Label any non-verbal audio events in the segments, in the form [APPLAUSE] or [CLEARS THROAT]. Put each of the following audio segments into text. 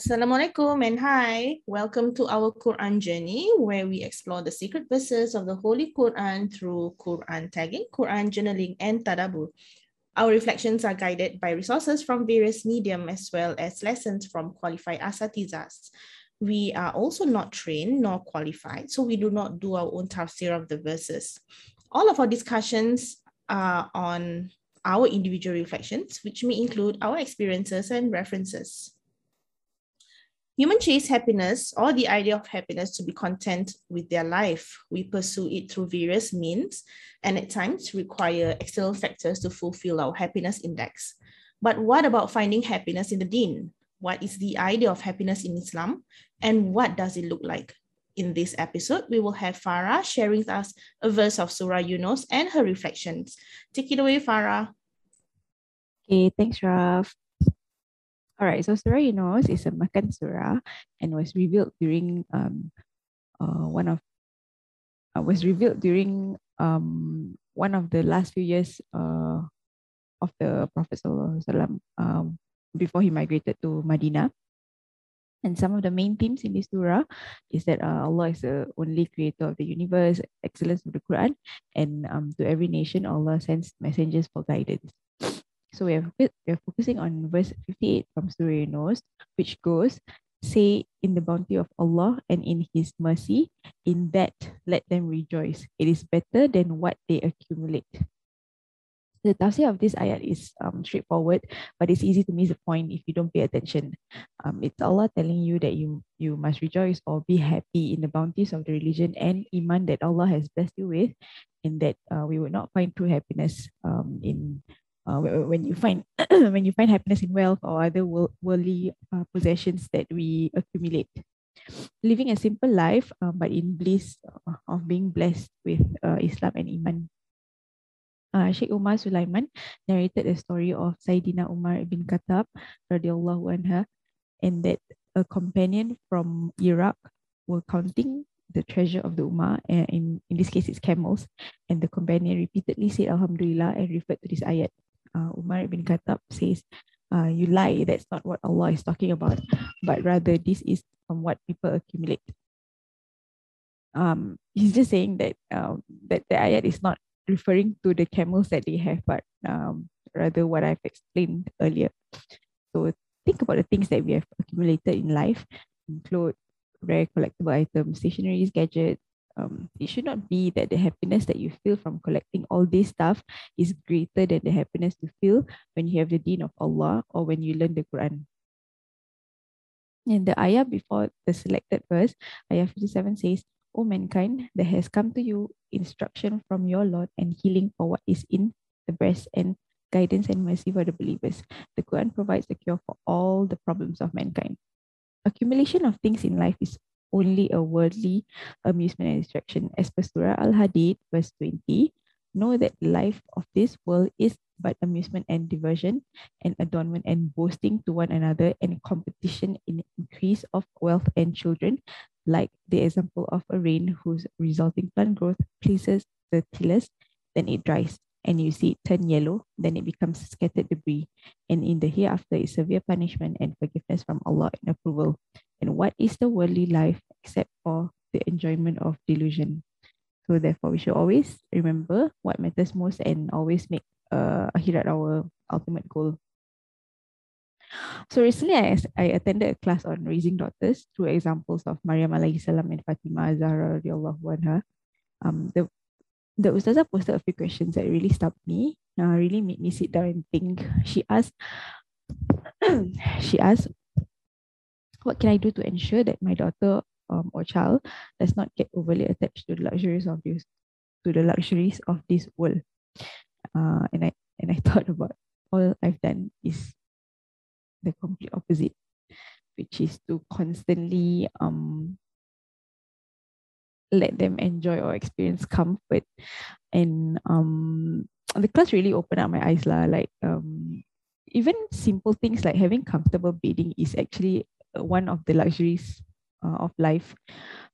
Assalamualaikum and hi. Welcome to our Quran journey where we explore the secret verses of the Holy Quran through Quran tagging, Quran journaling, and tadabbur. Our reflections are guided by resources from various medium as well as lessons from qualified asatizas. We are also not trained nor qualified, so we do not do our own tafsir of the verses. All of our discussions are on our individual reflections, which may include our experiences and references. Human chase happiness or the idea of happiness to be content with their life. We pursue it through various means and at times require external factors to fulfill our happiness index. But what about finding happiness in the deen? What is the idea of happiness in Islam and what does it look like? In this episode, we will have Farah sharing with us a verse of Surah Yunus and her reflections. Take it away, Farah. Okay, thanks, Raf. All right, so Surah Yunus is a Makkan surah and was revealed during um uh one of uh, was revealed during um one of the last few years uh of the Prophet Sallallahu um before he migrated to Medina. And some of the main themes in this surah is that uh, Allah is the only creator of the universe, excellence of the Quran, and um, to every nation, Allah sends messengers for guidance. So we are, we are focusing on verse 58 from Surah Yunus, which goes, Say in the bounty of Allah and in His mercy, in that let them rejoice. It is better than what they accumulate. The tafsir of this ayat is um, straightforward, but it's easy to miss the point if you don't pay attention. Um, it's Allah telling you that you you must rejoice or be happy in the bounties of the religion and iman that Allah has blessed you with, and that uh, we would not find true happiness um, in uh, when you find [CLEARS THROAT] when you find happiness in wealth or other worldly uh, possessions that we accumulate. Living a simple life uh, but in bliss uh, of being blessed with uh, islam and iman. Uh, Sheikh Omar Suleiman narrated the story of Sayyidina Umar ibn Khattab radiallahu anha and that a companion from Iraq were counting the treasure of the Ummah, and in, in this case it's camels, and the companion repeatedly said Alhamdulillah and referred to this ayat uh, Umar ibn Khattab says, uh, you lie, that's not what Allah is talking about, but rather this is from what people accumulate. Um, he's just saying that um, that the ayat is not referring to the camels that they have, but um, rather what I've explained earlier. So think about the things that we have accumulated in life, include rare collectible items, stationaries, gadgets, um, it should not be that the happiness that you feel from collecting all this stuff is greater than the happiness you feel when you have the deen of Allah or when you learn the Quran. In the ayah before the selected verse, ayah 57 says, O mankind, there has come to you instruction from your Lord and healing for what is in the breast and guidance and mercy for the believers. The Quran provides the cure for all the problems of mankind. Accumulation of things in life is only a worldly amusement and distraction. As per Surah Al-Hadid, verse 20, know that life of this world is but amusement and diversion and adornment and boasting to one another and competition in increase of wealth and children, like the example of a rain whose resulting plant growth pleases the tillers, then it dries and you see it turn yellow, then it becomes scattered debris. And in the hereafter is severe punishment and forgiveness from Allah and approval. And what is the worldly life except for the enjoyment of delusion? So therefore, we should always remember what matters most and always make uh, akhirat our ultimate goal. So recently, I, I attended a class on raising daughters through examples of Maryam alayhi salam and Fatima Zahra radiallahu anha. Um, the, the Ustazah posted a few questions that really stopped me, uh, really made me sit down and think. She asked, [COUGHS] she asked, what can I do to ensure that my daughter um, or child does not get overly attached to the luxuries of this to the luxuries of this world? Uh, and I and I [LAUGHS] thought about all I've done is the complete opposite, which is to constantly um let them enjoy or experience comfort and um the class really opened up my eyes lah like um even simple things like having comfortable bedding is actually one of the luxuries uh, of life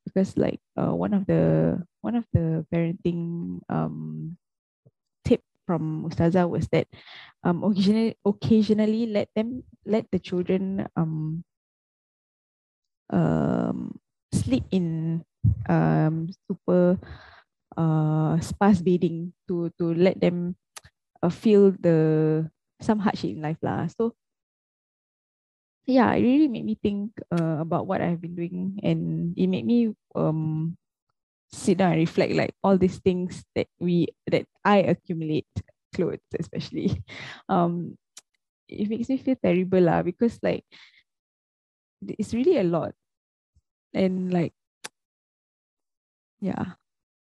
because like uh, one of the one of the parenting um tip from Ustazah was that um occasionally occasionally let them let the children um um, sleep in um, super uh, sparse bedding to to let them uh, feel the some hardship in life lah. So yeah, it really made me think uh, about what I've been doing, and it made me um sit down and reflect like all these things that we that I accumulate clothes especially. [LAUGHS] Um it makes me feel terrible lah because like it's really a lot. And like yeah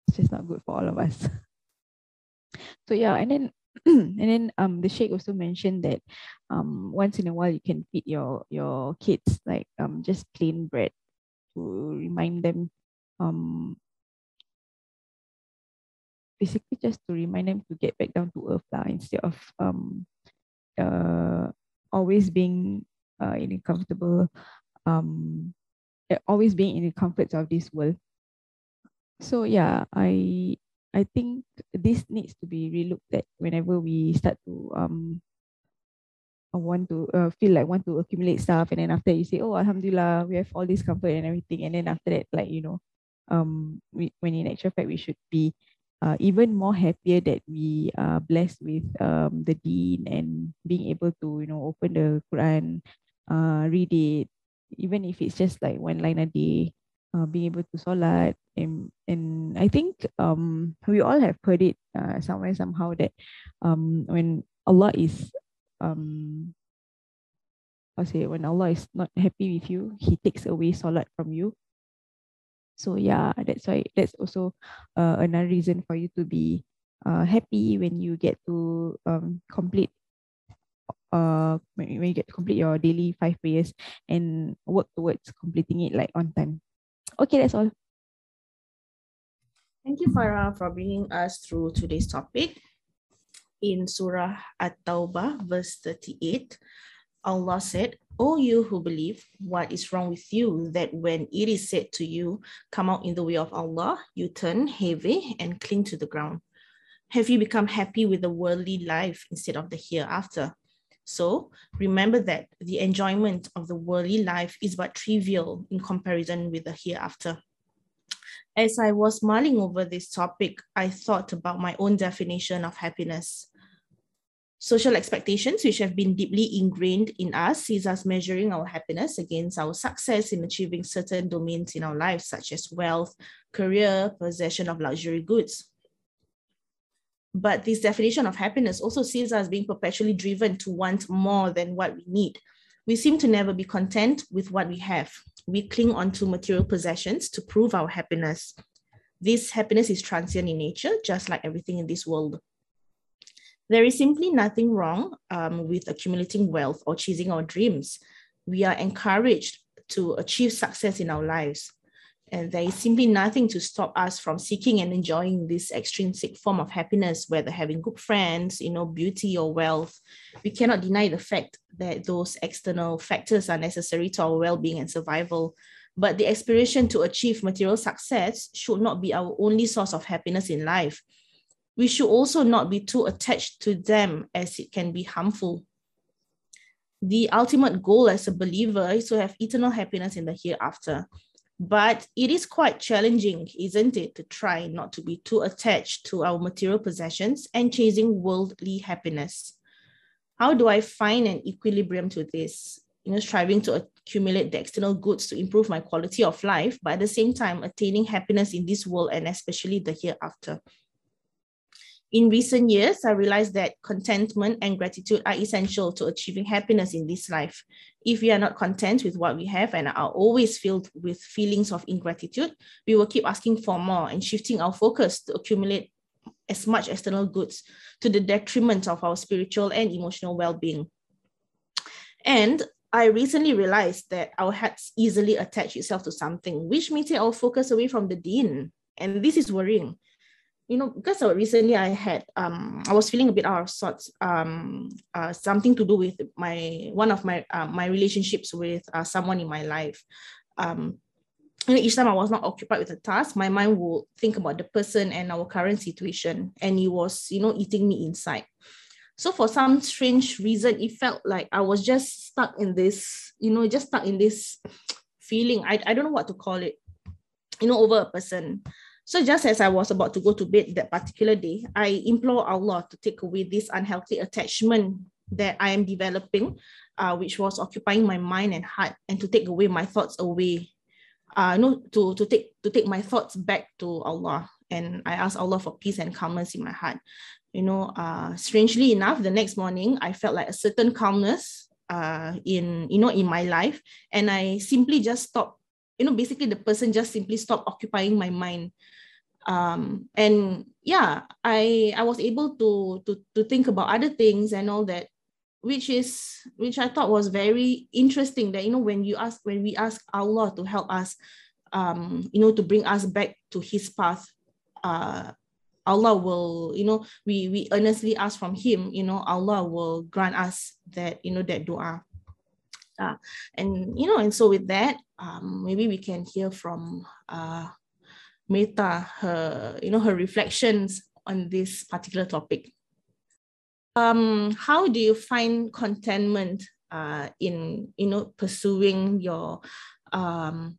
it's just not good for all of us. [LAUGHS] So yeah and then [CLEARS THROAT] and then um the sheikh also mentioned that um once in a while you can feed your your kids like um just plain bread to remind them um basically just to remind them to get back down to earth lah, instead of um uh always being uh in a comfortable um eh, always being in the comforts of this world. So yeah, I I think this needs to be relooked at whenever we start to um uh, want to uh, feel like want to accumulate stuff. And then after you say oh alhamdulillah we have all this comfort and everything. And then after that like you know um we, when in actual fact we should be uh, even more happier that we are blessed with um, the deen and being able to you know open the Quran, uh, read it, even if it's just like one line a day, uh, being able to solat and and I think um, we all have heard it uh, somewhere somehow that um, when Allah is um, I say when Allah is not happy with you, He takes away solat from you. So yeah that's why that's also uh, another reason for you to be uh, happy when you get to um, complete uh when, when you get to complete your daily five prayers and work towards completing it like on time okay that's all Thank you, Farah, for bringing us through today's topic. In Surah At-Tawbah, verse 38, Allah said, O you who believe, what is wrong with you that when it is said to you, come out in the way of Allah, you turn heavy and cling to the ground? Have you become happy with the worldly life instead of the hereafter? So remember that the enjoyment of the worldly life is but trivial in comparison with the hereafter. As I was mulling over this topic, I thought about my own definition of happiness. Social expectations, which have been deeply ingrained in us, sees us measuring our happiness against our success in achieving certain domains in our lives, such as wealth, career, possession of luxury goods. But this definition of happiness also sees us being perpetually driven to want more than what we need. We seem to never be content with what we have. We cling onto material possessions to prove our happiness. This happiness is transient in nature, just like everything in this world. There is simply nothing wrong um, with accumulating wealth or chasing our dreams. We are encouraged to achieve success in our lives. And there is simply nothing to stop us from seeking and enjoying this extrinsic form of happiness, whether having good friends, you know, beauty or wealth. We cannot deny the fact that those external factors are necessary to our well-being and survival. But the aspiration to achieve material success should not be our only source of happiness in life we should also not be too attached to them as it can be harmful. The ultimate goal as a believer is to have eternal happiness in the hereafter. But it is quite challenging, isn't it, to try not to be too attached to our material possessions and chasing worldly happiness. How do I find an equilibrium to this? You know, striving to accumulate the external goods to improve my quality of life, but at the same time, attaining happiness in this world and especially the hereafter. In recent years, I realized that contentment and gratitude are essential to achieving happiness in this life. If we are not content with what we have and are always filled with feelings of ingratitude, we will keep asking for more and shifting our focus to accumulate as much external goods to the detriment of our spiritual and emotional well being. And I recently realized that our hearts easily attach itself to something, which means our focus away from the deen. And this is worrying you know, because recently I had, um, I was feeling a bit out of sorts, um, uh, something to do with my, one of my, uh, my relationships with uh, someone in my life. Um, you know, each time I was not occupied with a task, my mind would think about the person and our current situation. And it was, you know, eating me inside. So for some strange reason, it felt like I was just stuck in this, you know, just stuck in this feeling. I, I don't know what to call it, you know, over a person. So just as I was about to go to bed that particular day, I implore Allah to take away this unhealthy attachment that I am developing, uh, which was occupying my mind and heart, and to take away my thoughts away. Uh, no, to, to take to take my thoughts back to Allah. And I ask Allah for peace and calmness in my heart. You know, uh, strangely enough, the next morning I felt like a certain calmness uh, in you know in my life, and I simply just stopped. You know, basically the person just simply stopped occupying my mind. Um, and yeah i i was able to to to think about other things and all that which is which I thought was very interesting that you know when you ask when we ask Allah to help us um you know to bring us back to his path uh Allah will you know we we earnestly ask from him you know Allah will grant us that you know that dua. Uh, and you know and so with that um maybe we can hear from uh Mirta her you know her reflections on this particular topic. Um, how do you find contentment uh, in you know pursuing your um,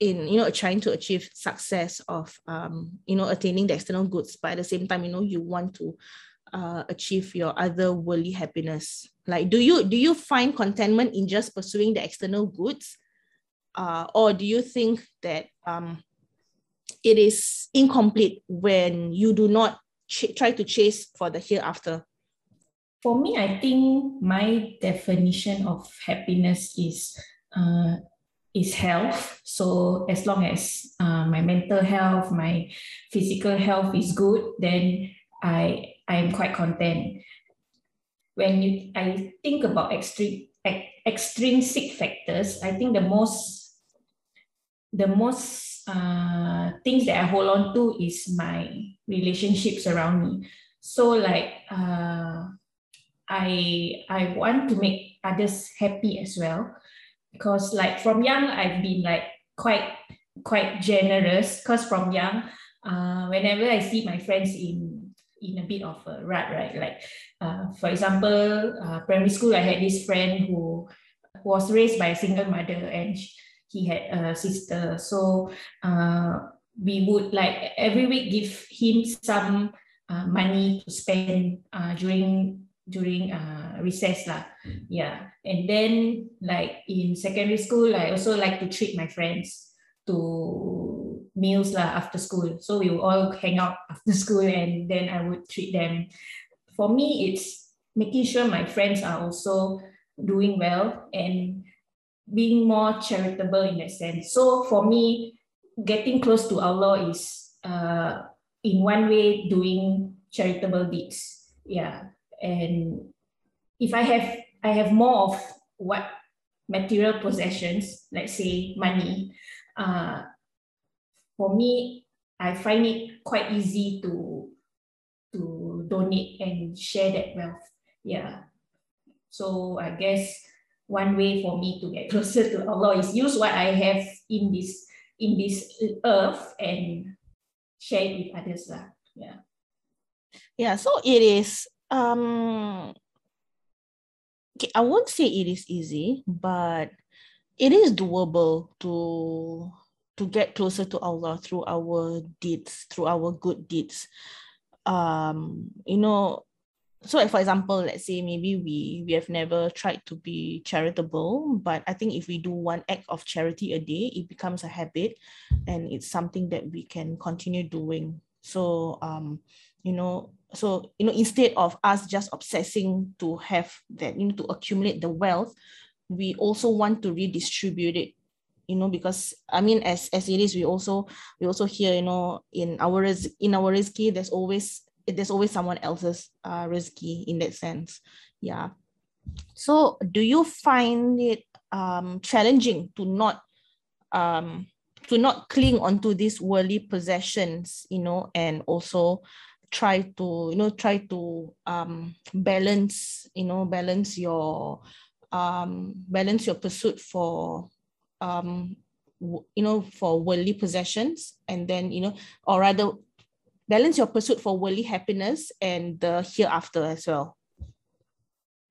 in you know trying to achieve success of um, you know attaining the external goods but at the same time you know you want to uh, achieve your other worldly happiness? Like do you do you find contentment in just pursuing the external goods uh, or do you think that um, it is incomplete when you do not ch- try to chase for the hereafter for me, I think my definition of happiness is uh, is health. So as long as uh, my mental health, my physical health is good, then I I am quite content. When you I think about extreme extrinsic factors, I think the most the most uh, things that I hold on to is my relationships around me. So like uh, I I want to make others happy as well. Because like from young I've been like quite quite generous. Because from young uh, whenever I see my friends in in a bit of a rut right? Like uh, for example uh, primary school I had this friend who was raised by a single mother and he had a sister so uh, we would like every week give him some uh, money to spend uh, during during uh, recess lah. Yeah. And then like in secondary school, I also like to treat my friends to meals lah after school. So we all hang out [LAUGHS] after school and then I would treat them. For me, it's making sure my friends are also doing well and being more charitable in that sense. So for me, getting close to Allah is uh, in one way doing charitable deeds. Yeah and if i have i have more of what material possessions let's say money uh, for me i find it quite easy to to donate and share that wealth yeah so i guess one way for me to get [LAUGHS] closer to allah is use what i have in this in this earth and share it with others lah. yeah yeah so it is um okay, I won't say it is easy, but it is doable to to get closer to Allah through our deeds, through our good deeds. Um, you know, so for example, let's say maybe we we have never tried to be charitable, but I think if we do one act of charity a day, it becomes a habit and it's something that we can continue doing. So um, you know, so you know instead of us just obsessing to have that you know to accumulate the wealth we also want to redistribute it you know because i mean as as it is we also we also hear you know in our in our rezeki there's always there's always someone else's uh, rezeki in that sense. Yeah. So do you find it um challenging to not um to not cling onto these worldly possessions you know and also try to you know try to um, balance you know balance your um, balance your pursuit for um, you know for worldly possessions and then you know or rather balance your pursuit for worldly happiness and the hereafter as well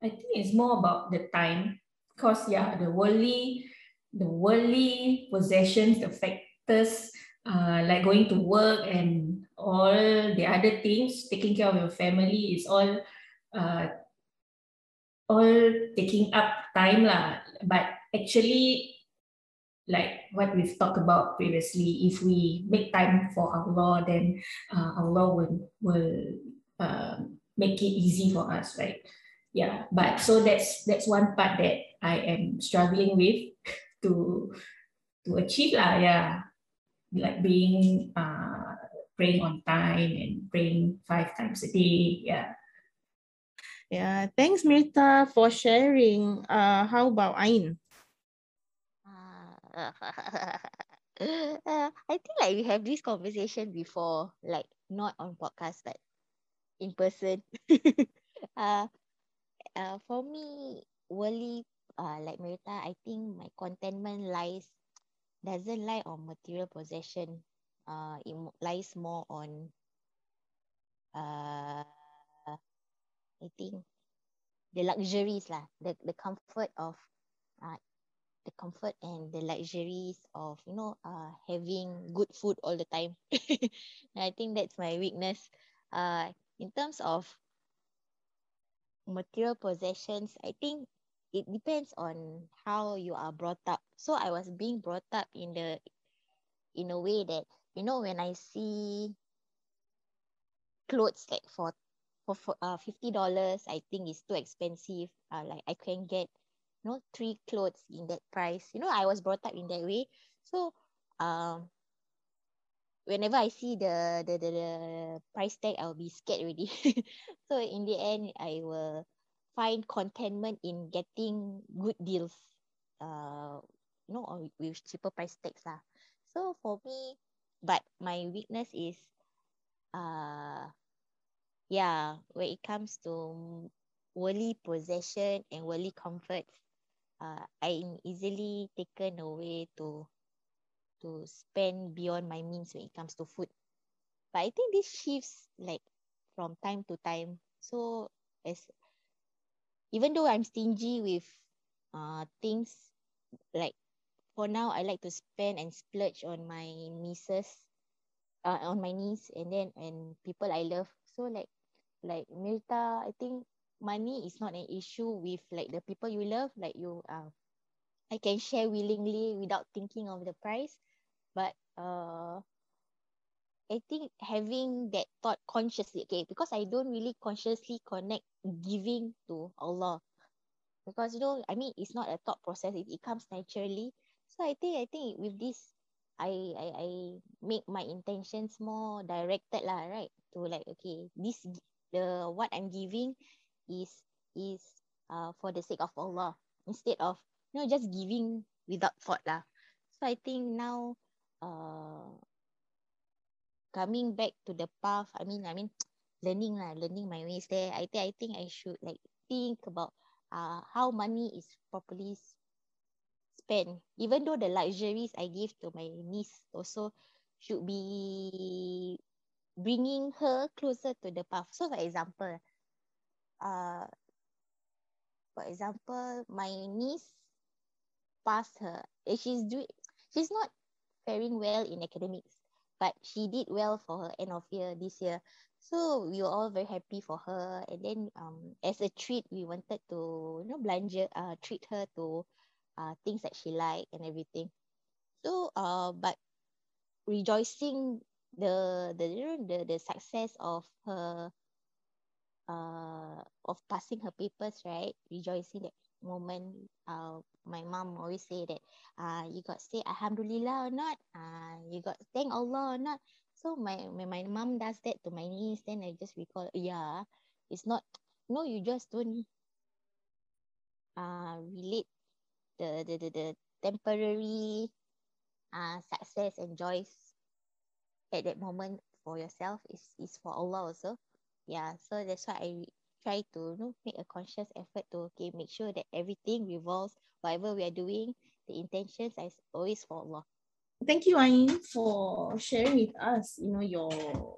i think it's more about the time because yeah the worldly the worldly possessions, the factors uh, like going to work and all the other things, taking care of your family is all uh, all taking up time lah. But actually, like what we've talked about previously, if we make time for Allah, then uh, Allah will will uh, make it easy for us, right? Yeah. But so that's that's one part that I am struggling with [LAUGHS] to to achieve lah. Yeah, like being uh, praying on time and praying five times a day. Yeah. Yeah, thanks Mirta for sharing. Uh, how about Ain? [LAUGHS] Uh, I think like we have this conversation before, like not on podcast but in person. [LAUGHS] uh, uh, for me, worldly, uh, like Mirta, I think my contentment lies doesn't lie on material possession. Uh, it lies more on uh I think the luxuries lah, the the comfort of uh, the comfort and the luxuries of you know uh having good food all the time. [LAUGHS] I think that's my weakness. Uh, in terms of material possessions, I think it depends on how you are brought up. So I was being brought up in the in a way that you know when I see clothes like for for, for uh, fifty dollars I think is too expensive uh, like I can get you know three clothes in that price. You know I was brought up in that way. So um whenever I see the the the, the price tag I'll be scared already. [LAUGHS] So in the end I will find contentment in getting good deals uh you know or with cheaper price tags lah. So for me but my weakness is uh yeah, when it comes to worldly possession and worldly comforts, uh, I'm easily taken away to to spend beyond my means when it comes to food. But I think this shifts like from time to time. So as even though I'm stingy with uh things like for now I like to spend and splurge on my nieces uh, on my niece and then and people I love so like like Mirta, I think money is not an issue with like the people you love. Like you, uh, I can share willingly without thinking of the price. But uh, I think having that thought consciously, okay, because I don't really consciously connect giving to Allah. Because you know, I mean, it's not a thought process; it, it comes naturally. So I think, I think with this, I, I I make my intentions more directed lah, right? To like, okay, this the what I'm giving is is uh for the sake of Allah instead of you know just giving without thought lah. So I think now uh coming back to the path, I mean I mean [TSK] learning lah, learning my ways there. I think I think I should like think about uh how money is properly spent. Even though the luxuries I give to my niece also should be bringing her closer to the path. So for example, uh, for example, my niece passed her. She's doing. She's not faring well in academics, but she did well for her end of year this year. So we were all very happy for her. And then um, as a treat, we wanted to you know belanja, uh, treat her to uh, things that she liked and everything. So uh, but rejoicing the the you know the the success of her uh of passing her papers right? Rejoicing that moment uh my mom always say that uh you got say alhamdulillah or not? Uh you got thank allah or not? So my my, my mom does that to my niece then i just recall yeah it's not no you just don't uh relate the the the, the temporary uh success and joys at that moment for yourself. Is is for Allah also. Yeah, so that's why I try to you know, make a conscious effort to okay make sure that everything revolves whatever we are doing, the intentions is always for Allah. Thank you, Ain, for sharing with us. You know your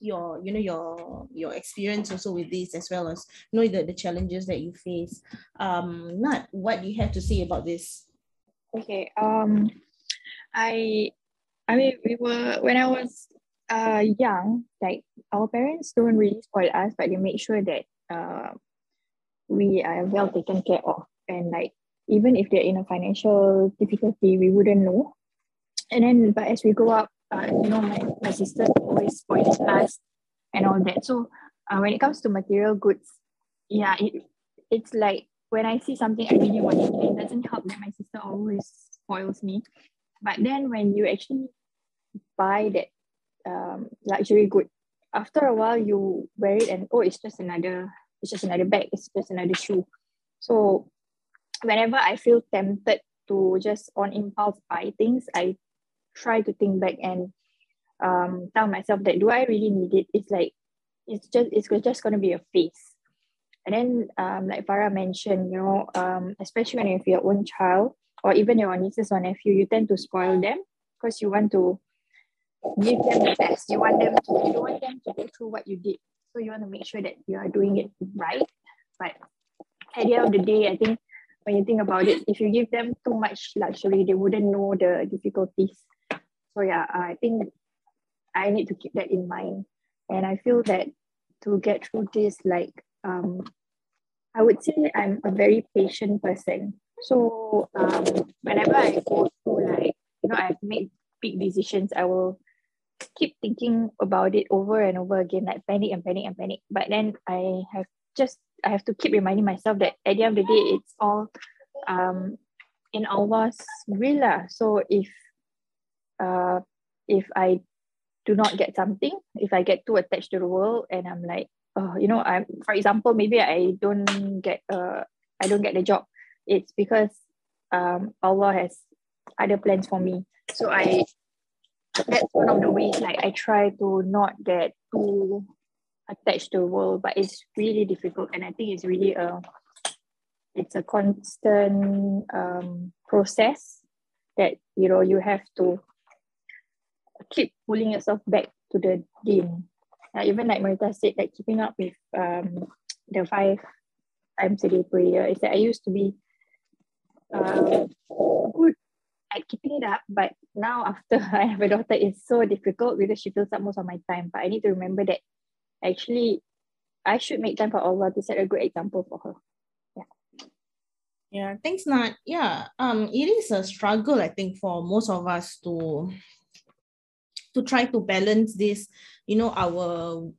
your you know your your experience also with this as well as you know the, the challenges that you face um not what you have to say about this Okay. Um, I, I mean, we were when I was uh young. Like our parents don't really spoil us, but they make sure that uh we are well taken care of, and like even if they're in a financial difficulty, we wouldn't know. And then, but as we grow up, uh, you know, my, my sister always spoils us and all that. So uh, when it comes to material goods, yeah, it, it's like when I see something I really want, it, it doesn't help that my sister always spoils me. But then when you actually buy that um, luxury good, after a while you wear it and oh, it's just another, it's just another bag, it's just another shoe. So whenever I feel tempted to just on impulse buy things, I try to think back and um, tell myself that do I really need it? It's like it's just it's just gonna be a phase. And then um, like Farah mentioned, you know, um, especially when you have your own child or even your nieces or nephew, you tend to spoil them because you want to give them the best. You want them to you don't want them to go through what you did. So you want to make sure that you are doing it right. But at the end of the day, I think when you think about it, if you give them too much luxury, they wouldn't know the difficulties. So yeah, I think I need to keep that in mind. And I feel that to get through this, like um, I would say I'm a very patient person. So um, whenever I go through like, you know, I've made big decisions, I will keep thinking about it over and over again, like panic and panic and panic. But then I have just I have to keep reminding myself that at the end of the day, it's all um, in Allah's will. So if uh, if I do not get something, if I get too attached to the world and I'm like, oh, you know, I'm for example, maybe I don't get uh I don't get the job, it's because um Allah has other plans for me. So I that's one of the ways like I try to not get too attached to the world, but it's really difficult and I think it's really a it's a constant um process that you know you have to keep pulling yourself back to the deen. Uh, even like Marita said, like keeping up with um, the five times a day prayer is that I used to be uh, good at keeping it up, but now after [LAUGHS] I have a daughter, it's so difficult because she fills up most of my time. But I need to remember that actually I should make time for Allah to set a good example for her. Yeah. Yeah, thanks, Nat. Yeah, um, it is a struggle, I think, for most of us to to try to balance this you know our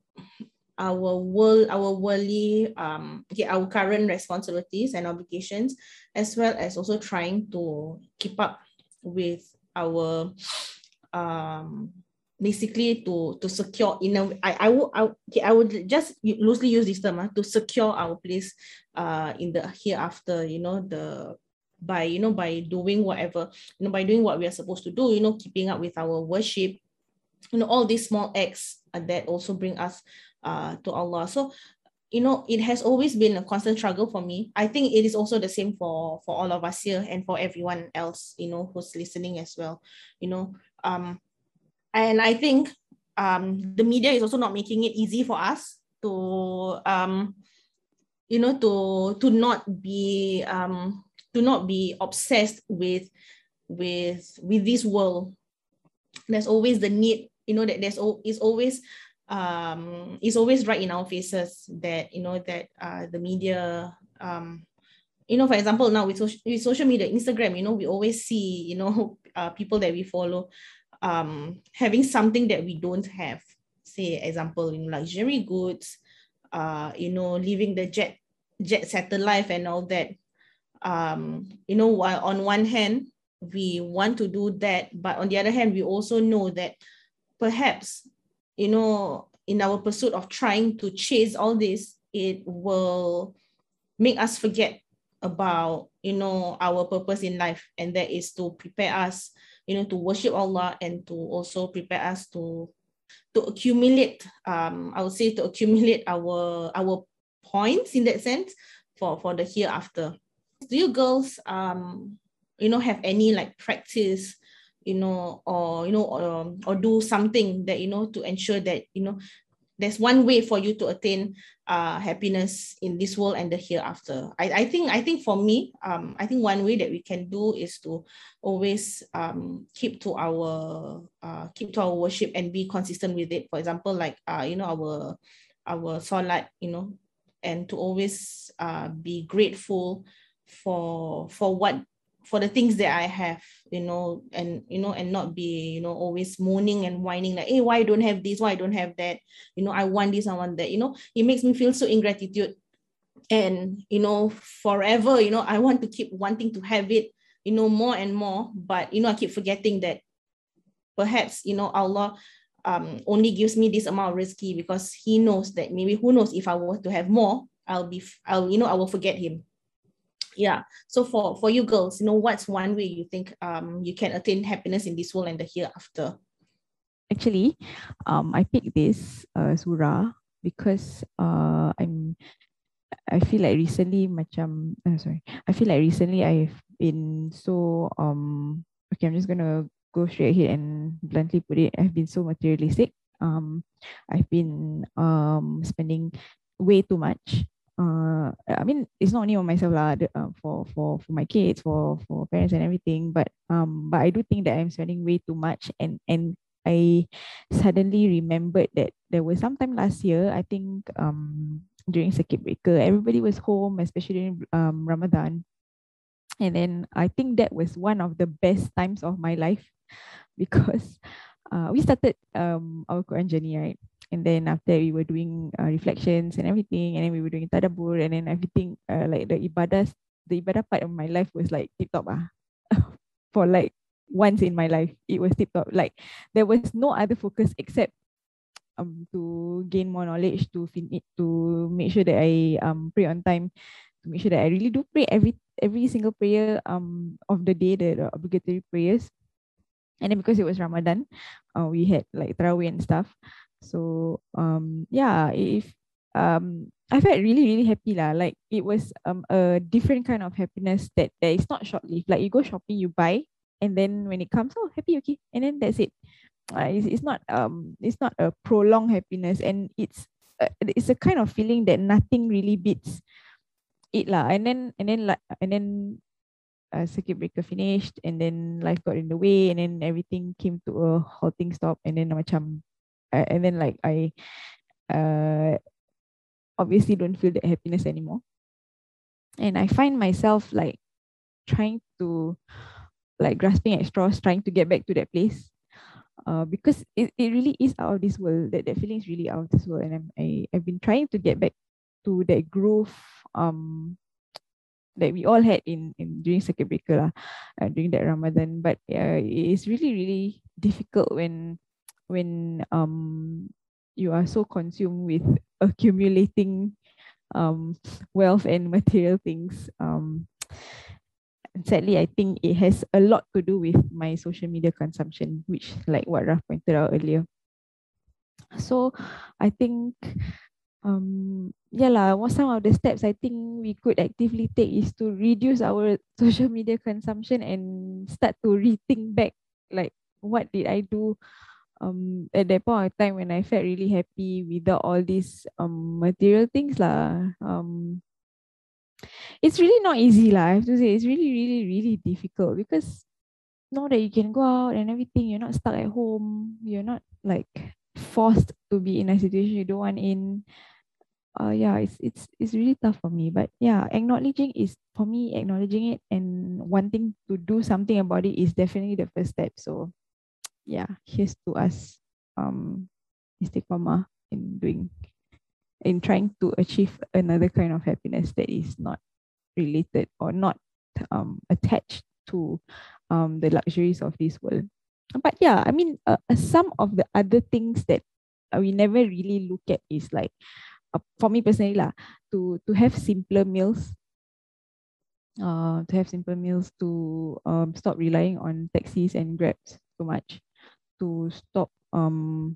our world our worldly um okay, our current responsibilities and obligations as well as also trying to keep up with our um basically to to secure in a I I would I, okay, I would just loosely use this term uh, to secure our place uh in the hereafter you know the by you know by doing whatever you know by doing what we are supposed to do you know keeping up with our worship you know all these small acts that also bring us uh, to Allah. So you know it has always been a constant struggle for me. I think it is also the same for for all of us here and for everyone else you know who's listening as well you know. Um and i think um the media is also not making it easy for us to um you know to to not be um to not be obsessed with with with this world. There's always the need you know that there's is always um is always right in our faces that you know that uh the media um you know for example now with social, with social media instagram you know we always see you know [LAUGHS] uh, people that we follow um having something that we don't have. Say example in luxury goods uh you know living the jet jet setter life and all that. Um you know while on one hand we want to do that but on the other hand we also know that perhaps, you know, in our pursuit of trying to chase all this, it will make us forget about, you know, our purpose in life. And that is to prepare us, you know, to worship Allah and to also prepare us to to accumulate, um, I would say to accumulate our our points in that sense for, for the hereafter. Do you girls um you know have any like practice you know or you know or, or do something that you know to ensure that you know there's one way for you to attain uh, happiness in this world and the hereafter. I, I think I think for me, um, I think one way that we can do is to always um, keep to our uh, keep to our worship and be consistent with it. For example, like uh, you know our our salat, you know, and to always uh, be grateful for for what for the things that I have, you know, and you know, and not be, you know, always moaning and whining like, hey, why I don't have this, why I don't have that, you know, I want this, I want that, you know, it makes me feel so ingratitude. And you know, forever, you know, I want to keep wanting to have it, you know, more and more, but you know, I keep forgetting that perhaps, you know, Allah um only gives me this amount of rezeki because he knows that maybe who knows if I were to have more, I'll be I'll, you know, I will forget him yeah. So for for you girls you know what's one way you think um you can attain happiness in this world and the hereafter? Actually um i picked this uh, surah because uh i'm i feel like recently macam uh, sorry i feel like recently i've been so um okay i'm just gonna go straight ahead and bluntly put it. I've been so materialistic. Um i've been um spending way too much uh, I mean, it's not only on myself lah, uh, for for for my kids, for for parents and everything. But um, but I do think that I'm spending way too much, and and I suddenly remembered that there was sometime last year. I think um during circuit breaker, everybody was home, especially during um Ramadan, and then I think that was one of the best times of my life [LAUGHS] because uh, we started um our Quran journey right and then after we were doing uh, reflections and everything and then we were doing tadabbur and then everything uh, like the ibadah the ibadah part of my life was like tip top ah. [LAUGHS] For like once in my life it was tip top like there was no other focus except um to gain more knowledge to fin- to make sure that I um pray on time to make sure that I really do pray every every single prayer um of the day the, the obligatory prayers. And then because it was Ramadan uh, we had like tarawih and stuff so um yeah if um I felt really really happy lah. Like it was um a different kind of happiness that that is not short lived like you go shopping you buy and then when it comes oh happy okay. And then that's it. Uh, it's, it's not um it's not a prolonged happiness. And it's uh, it's a kind of feeling that nothing really beats it lah. And then and then like and then uh, circuit breaker finished and then life got in the way and then everything came to a halting stop and then macam uh, and then like I uh, obviously don't feel that happiness anymore. And I find myself like trying to like grasping at straws, trying to get back to that place. Uh, because it, it really is out of this world. That, that feeling is really out of this world. And I'm, I, I've been trying to get back to that groove um that we all had in, in during circuit breaker lah, uh, during that Ramadan. But uh, it's really, really difficult when when um you are so consumed with accumulating um wealth and material things um sadly i think it has a lot to do with my social media consumption which like what Raf pointed out earlier. So i think um yeah lah what some of the steps i think we could actively take is to reduce our [LAUGHS] social media consumption and start to rethink back like what did i do um at that point of time when I felt really happy without all these um material things lah. Um it's really not easy lah. I have to say it's really, really, really difficult because now that you can go out and everything, you're not stuck at home, you're not like forced to be in a situation you don't want in. Uh yeah, it's it's it's really tough for me. But yeah, acknowledging is for me, acknowledging it and wanting to do something about it is definitely the first step. So yeah, here's to us um istiqamah in doing in trying to achieve another kind of happiness that is not related or not um attached to um the luxuries of this world. But yeah, I mean, uh, uh some of the other things that we never really look at is like, uh, for me personally lah, to to have simpler meals uh, to have simple meals, to um, stop relying on taxis and grabs so much, to stop um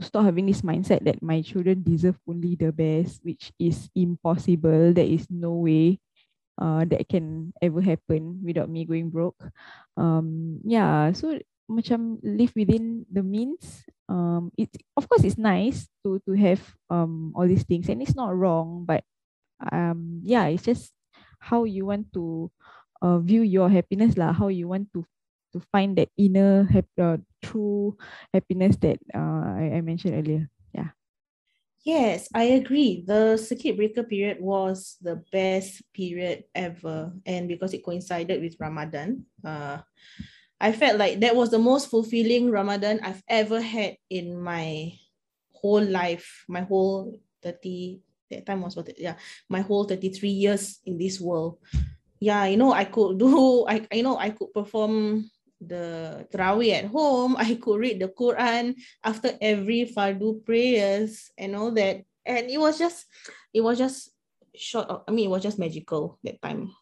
stop having this mindset that my children deserve only the best, which is impossible. There is no way uh, that can ever happen without me going broke. Um, yeah, so macam live within the means um it of course it's nice to to have um all these things and it's not wrong but um yeah it's just how you want to uh, view your happiness lah how you want to to find that inner happy uh, true happiness that uh, I, I mentioned earlier yeah Yes, I agree. The circuit breaker period was the best period ever. And because it coincided with Ramadan, uh, I felt like that was the most fulfilling Ramadan I've ever had in my whole life, my whole 30, that time was what, yeah, my whole 33 years in this world. Yeah, you know, I could do, [LAUGHS] I, you know, I could perform the Tarawih at home. [LAUGHS] I could read the Quran after every Fardu prayers and all that. And it was just, it was just short. I mean, it was just magical that time.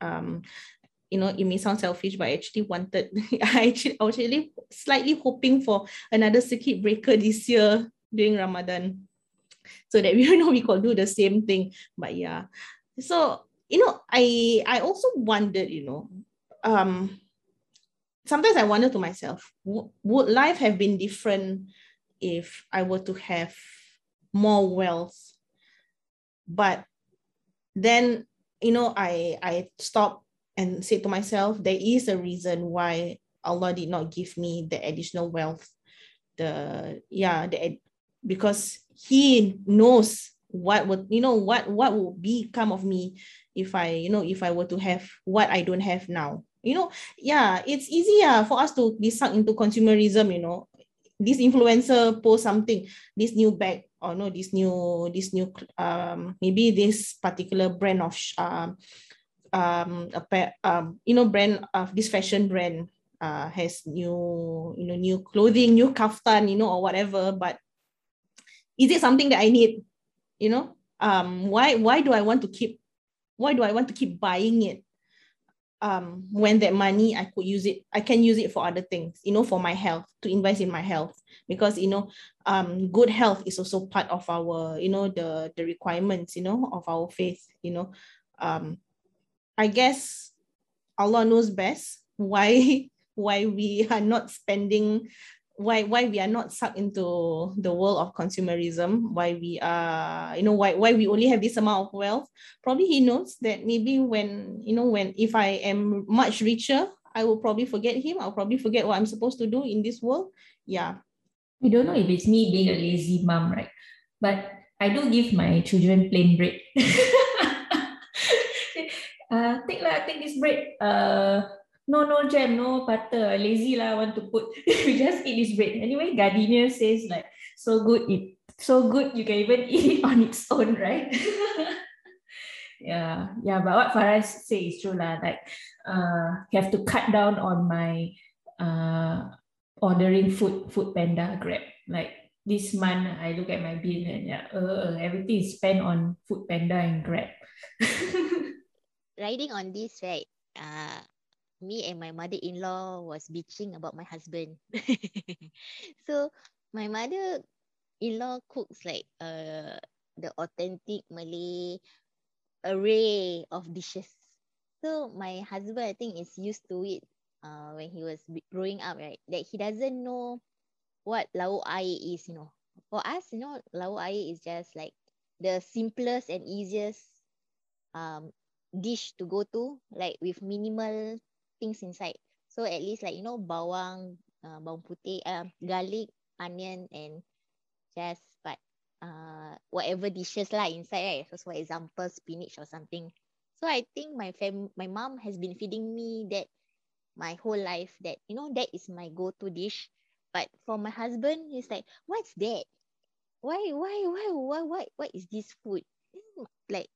Um, you know, it may sound selfish, but I actually wanted, [LAUGHS] I actually, I was actually slightly hoping for another circuit breaker this year during Ramadan, so that [LAUGHS] we know we could do the same thing. But yeah, so you know, I I also wondered, you know, um, sometimes I wonder to myself, would life have been different if I were to have more wealth? But then, you know, I I stopped and said to myself, there is a reason why Allah did not give me the additional wealth. The yeah, the because He knows what would you know what what would become of me if I you know if I were to have what I don't have now you know yeah it's easier for us to be sunk into consumerism you know. This influencer post something this new bag or no this new this new um maybe this particular brand of um um a pair um you know brand of this fashion brand uh has new you know new clothing new kaftan you know or whatever but is it something that i need? You know um why why do i want to keep why do i want to keep buying it um when that money i could use it i can use it for other things you know for my health to invest in my health. Because you know um good health is also part of our you know the the requirements you know of our faith you know. Um i guess allah knows best why [LAUGHS] why we are not spending why why we are not sucked into the world of consumerism why we are you know why why we only have this amount of wealth. Probably he knows that maybe when you know when if i am much richer i will probably forget him. I'll probably forget what i'm supposed to do in this world. Yeah. We don't know if it's me being a lazy mom right? But i do give my children plain bread. [LAUGHS] Uh, take lah take this bread. Uh no, no jam, no butter. I lazy lah, want to put. [LAUGHS] we just eat this bread. Anyway, Gardenia says like so good. It so good you can even [LAUGHS] eat it on its own, right? [LAUGHS] yeah, yeah. But what Faraz say is true lah. Like, uh, have to cut down on my uh ordering food, food panda, grab. Like this month, I look at my bill and yeah, uh, uh everything is spent on food panda and grab. Riding on this, right? Uh, me and my mother-in-law was bitching about my husband. [LAUGHS] so my mother-in-law cooks like uh the authentic Malay array of dishes. So my husband, I think, is used to it uh, when he was growing up, right? That he doesn't know what lauk air is, you know. For us, you know, lauk air is just like the simplest and easiest um, dish to go to, like with minimal things inside. So at least like you know bawang, uh, bawang putih, uh, garlic, onion, and just but uh whatever dishes lah inside right. So for example spinach or something. So I think my fam my mom has been feeding me that my whole life that you know that is my go-to dish. But for my husband, he's like, what's that? Why, why, why, why, why, what is this food? Like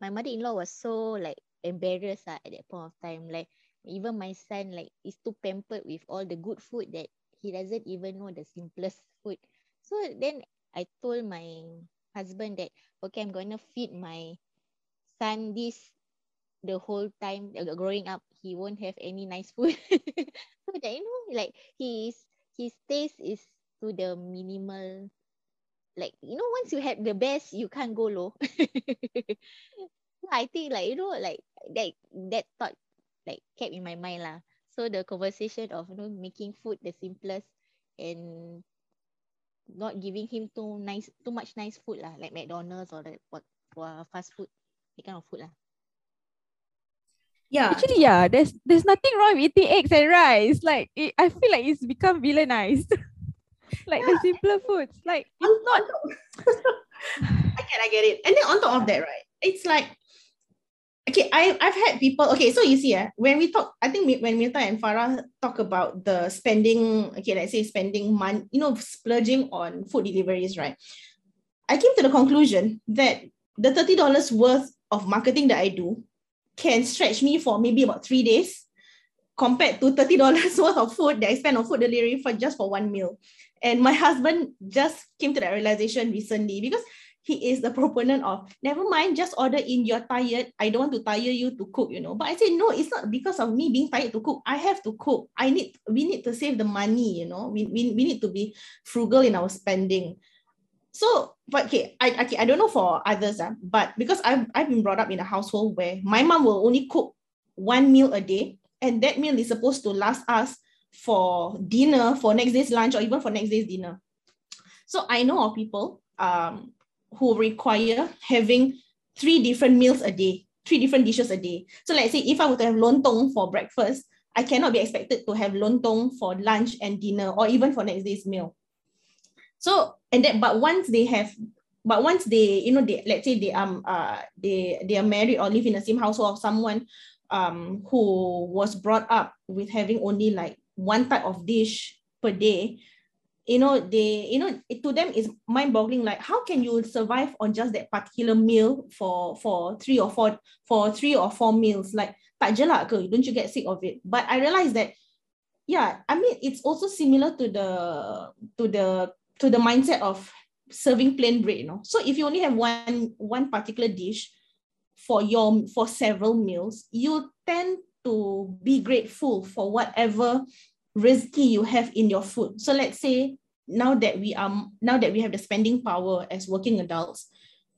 my mother-in-law was so like embarrassed uh, at that point of time. Like even my son like is too pampered with all the good food that he doesn't even know the simplest food. So then i told my husband that okay i'm gonna feed my son this the whole time uh, growing up. He won't have any nice food. [LAUGHS] So that you know like his his taste is to the minimal. Like you know once you have the best you can't go low. [LAUGHS] So I think like you know like that that thought like kept in my mind lah. So the conversation of you know making food the simplest and not giving him too nice too much nice food lah, like McDonald's or the what or fast food, that kind of food lah. Yeah. Actually, yeah, there's there's nothing wrong with eating eggs and rice. Like it, I feel like it's become villainized. [LAUGHS] like the simpler foods. Like it's [LAUGHS] not I get, I get it. And then on top of that, right, it's like, okay, I, I've had people, okay, so you see, uh, when we talk, I think when Mirta and Farah talk about the spending, okay, let's say spending money, you know, splurging on food deliveries, right? I came to the conclusion that the $30 worth of marketing that I do can stretch me for maybe about three days compared to $30 [LAUGHS] worth of food that I spend on food delivery for just for one meal. And my husband just came to that realization recently because he is the [LAUGHS] proponent of never mind, just order in. You're tired. I don't want to tire you to cook, you know. But I say no, it's not because of me being tired to cook. I have to cook. I need we need to save the money, you know. We, we, we need to be frugal in our spending. So, but okay, I okay, I don't know for others, uh, but because I've I've been brought up in a household where my mom will only cook one meal a day, and that meal is supposed to last us for dinner, for next day's lunch, or even for next day's dinner. So I know of people um, who require having three different meals a day, three different dishes a day. So let's say if I were to have lontong for breakfast, I cannot be expected to have lontong for lunch and dinner, or even for next day's meal. So and that, but once they have, but once they, you know, they let's say they um uh they they are married or live in the same household of someone um who was brought up with having only like one type of dish per day you know they you know it, to them is mind boggling like how can you survive on just that particular meal for for three or four for three or four meals? Like tak je lah ke? Don't you get sick of it? But i realized that yeah i mean it's also similar to the to the to the mindset of serving plain bread you know? So if you only have one one particular dish for your for several meals you tend to be grateful for whatever rezeki you have in your food. So let's say now that we are now that we have the spending power as working adults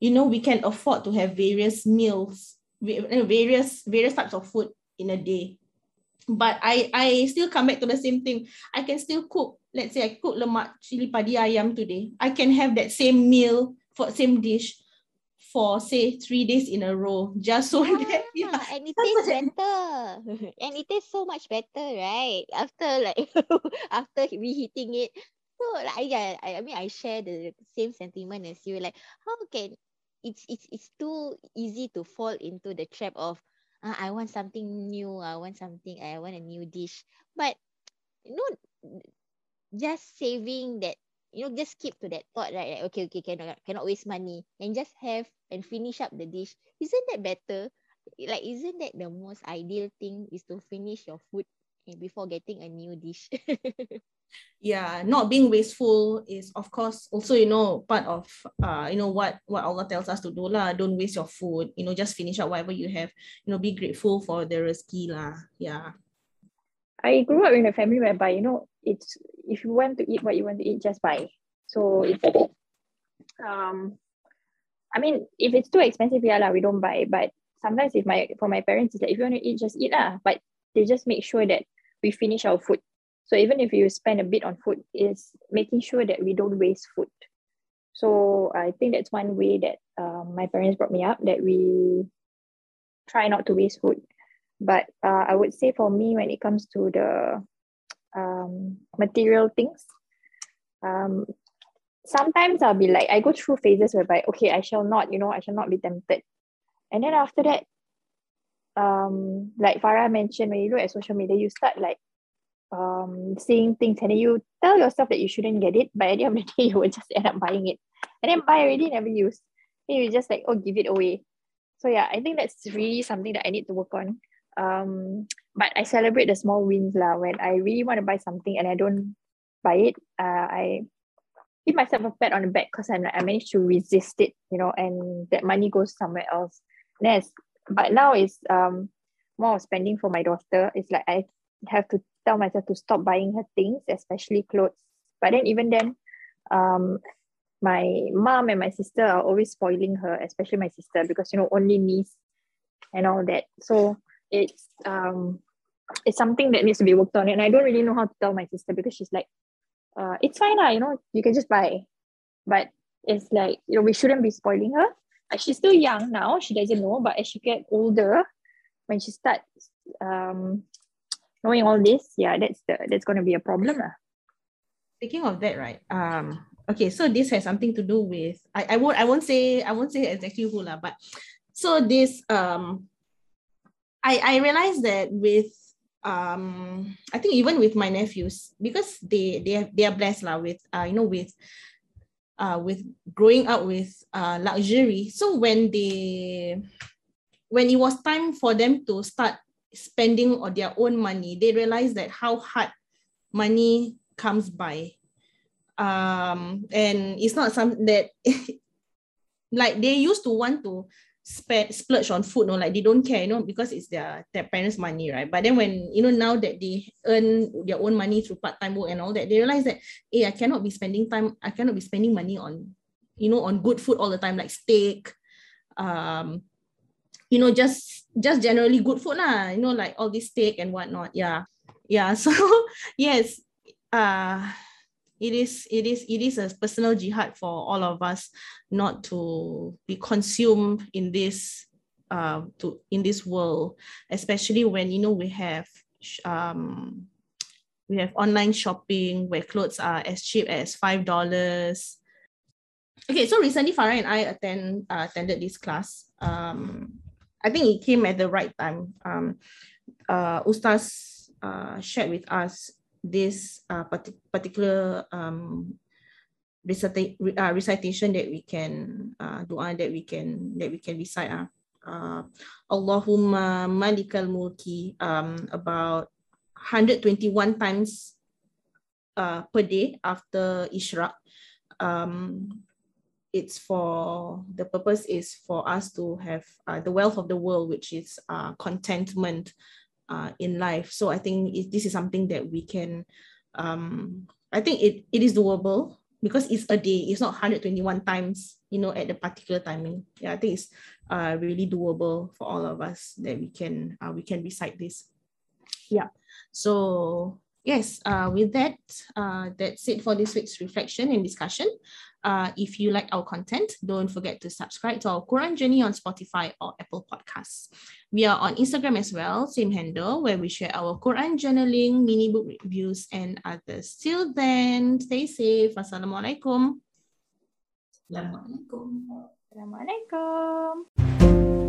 you know we can afford to have various meals various various types of food in a day. But i i still come back to the same thing. I can still cook. Let's say i cook lemak cili padi ayam today. I can have that same meal for same dish for say three days in a row just so that Yeah, [LAUGHS] yeah, and it tastes better. [LAUGHS] and it tastes so much better, right? After like [LAUGHS] after reheating it. So like yeah, I, I mean I share the same sentiment as you. Like how can it's it's it's too easy to fall into the trap of uh, I want something new, I want something, I want a new dish. But you know just saving that you know just keep to that thought right? Like, okay okay cannot cannot waste money. And just have and finish up the dish. Isn't that better? Like isn't that the most ideal thing is to finish your food before getting a new dish? [LAUGHS] Yeah not being wasteful is of course also you know part of uh you know what what allah tells us to do lah. Don't waste your food. You know just finish up whatever you have. You know be grateful for the rezeki lah. Yeah I grew up in a family whereby, you know, it's if you want to eat what you want to eat, just buy. So it's um, I mean, if it's too expensive, yeah, lah, we don't buy. But sometimes if my for my parents, it's like if you want to eat, just eat lah. But they just make sure that we finish our food. So even if you spend a bit on food, is making sure that we don't waste food. So I think that's one way that um, my parents brought me up that we try not to waste food. But uh, I would say for me, when it comes to the um, material things, um, sometimes I'll be like, I go through phases whereby, okay, I shall not, you know, I shall not be tempted. And then after that, um, like Farah mentioned, when you look at social media, you start like um, seeing things and you tell yourself that you shouldn't get it, but at the end of the day, [LAUGHS] you will just end up buying it. And then buy already, never use. Then you just like, oh, give it away. So yeah, I think that's really something that I need to work on. Um, but I celebrate the small wins lah. When I really want to buy something and I don't buy it, uh, I give myself a pat on the back because I'm like, I managed to resist it, you know, and that money goes somewhere else. Yes, but now it's um more of spending for my daughter. It's like I have to tell myself to stop buying her things, especially clothes. But then even then, um, my mom and my sister are always spoiling her, especially my sister, because you know only niece and all that. So it's um it's something that needs to be worked on, and I don't really know how to tell my sister because she's like, uh, it's fine lah, you know, you can just buy. But it's like, you know, we shouldn't be spoiling her. Like she's still young now, she doesn't know, but as she get older, when she starts um, knowing all this, yeah, that's the that's gonna be a problem. Lah. Speaking of that, right? Um, okay, so this has something to do with I, I won't I won't say I won't say exactly who lah, but so this um I I realized that with um I think even with my nephews because they they have, they are blessed lah with uh you know with uh with growing up with uh luxury. So when they when it was time for them to start spending on their own money they realized that how hard money comes by. Um and it's not something that [LAUGHS] like they used to want to spend splurge on food, no, like they don't care, you know, because it's their their parents' money, right? But then when you know now that they earn their own money through part-time work and all that, they realize that hey, I cannot be spending time, I cannot be spending money on, you know, on good food all the time, like steak, um, you know, just just generally good food, lah, you know, like all this steak and whatnot. Yeah. Yeah. [LAUGHS] So yes, uh it is it is it is a personal jihad for all of us not to be consumed in this uh to in this world especially when you know we have um we have online shopping where clothes are as cheap as five dollars. Okay so recently farah and i attend uh, attended this class. Um i think it came at the right time. Um uh ustaz uh shared with us this uh, particular um, recita- uh, recitation that we can uh, dua that we can that we can recite uh, uh, Allahumma malikal mulki um, about 121 times uh, per day after Ishraq. Um, it's for the purpose is for us to have uh, the wealth of the world, which is uh, contentment, uh, in life. So I think it, this is something that we can, um, I think it, it is doable because it's a day, it's not 121 times, you know, at the particular timing. Yeah, I think it's uh, really doable for all of us that we can, uh, we can recite this. Yeah, so yes, uh, with that, uh, that's it for this week's reflection and discussion. Uh, if you like our content, don't forget to subscribe to our Quran Journey on Spotify or Apple Podcasts. We are on Instagram as well, same handle, where we share our Quran journaling, mini book reviews, and others. Till then, stay safe. Assalamualaikum. Assalamualaikum. Assalamualaikum.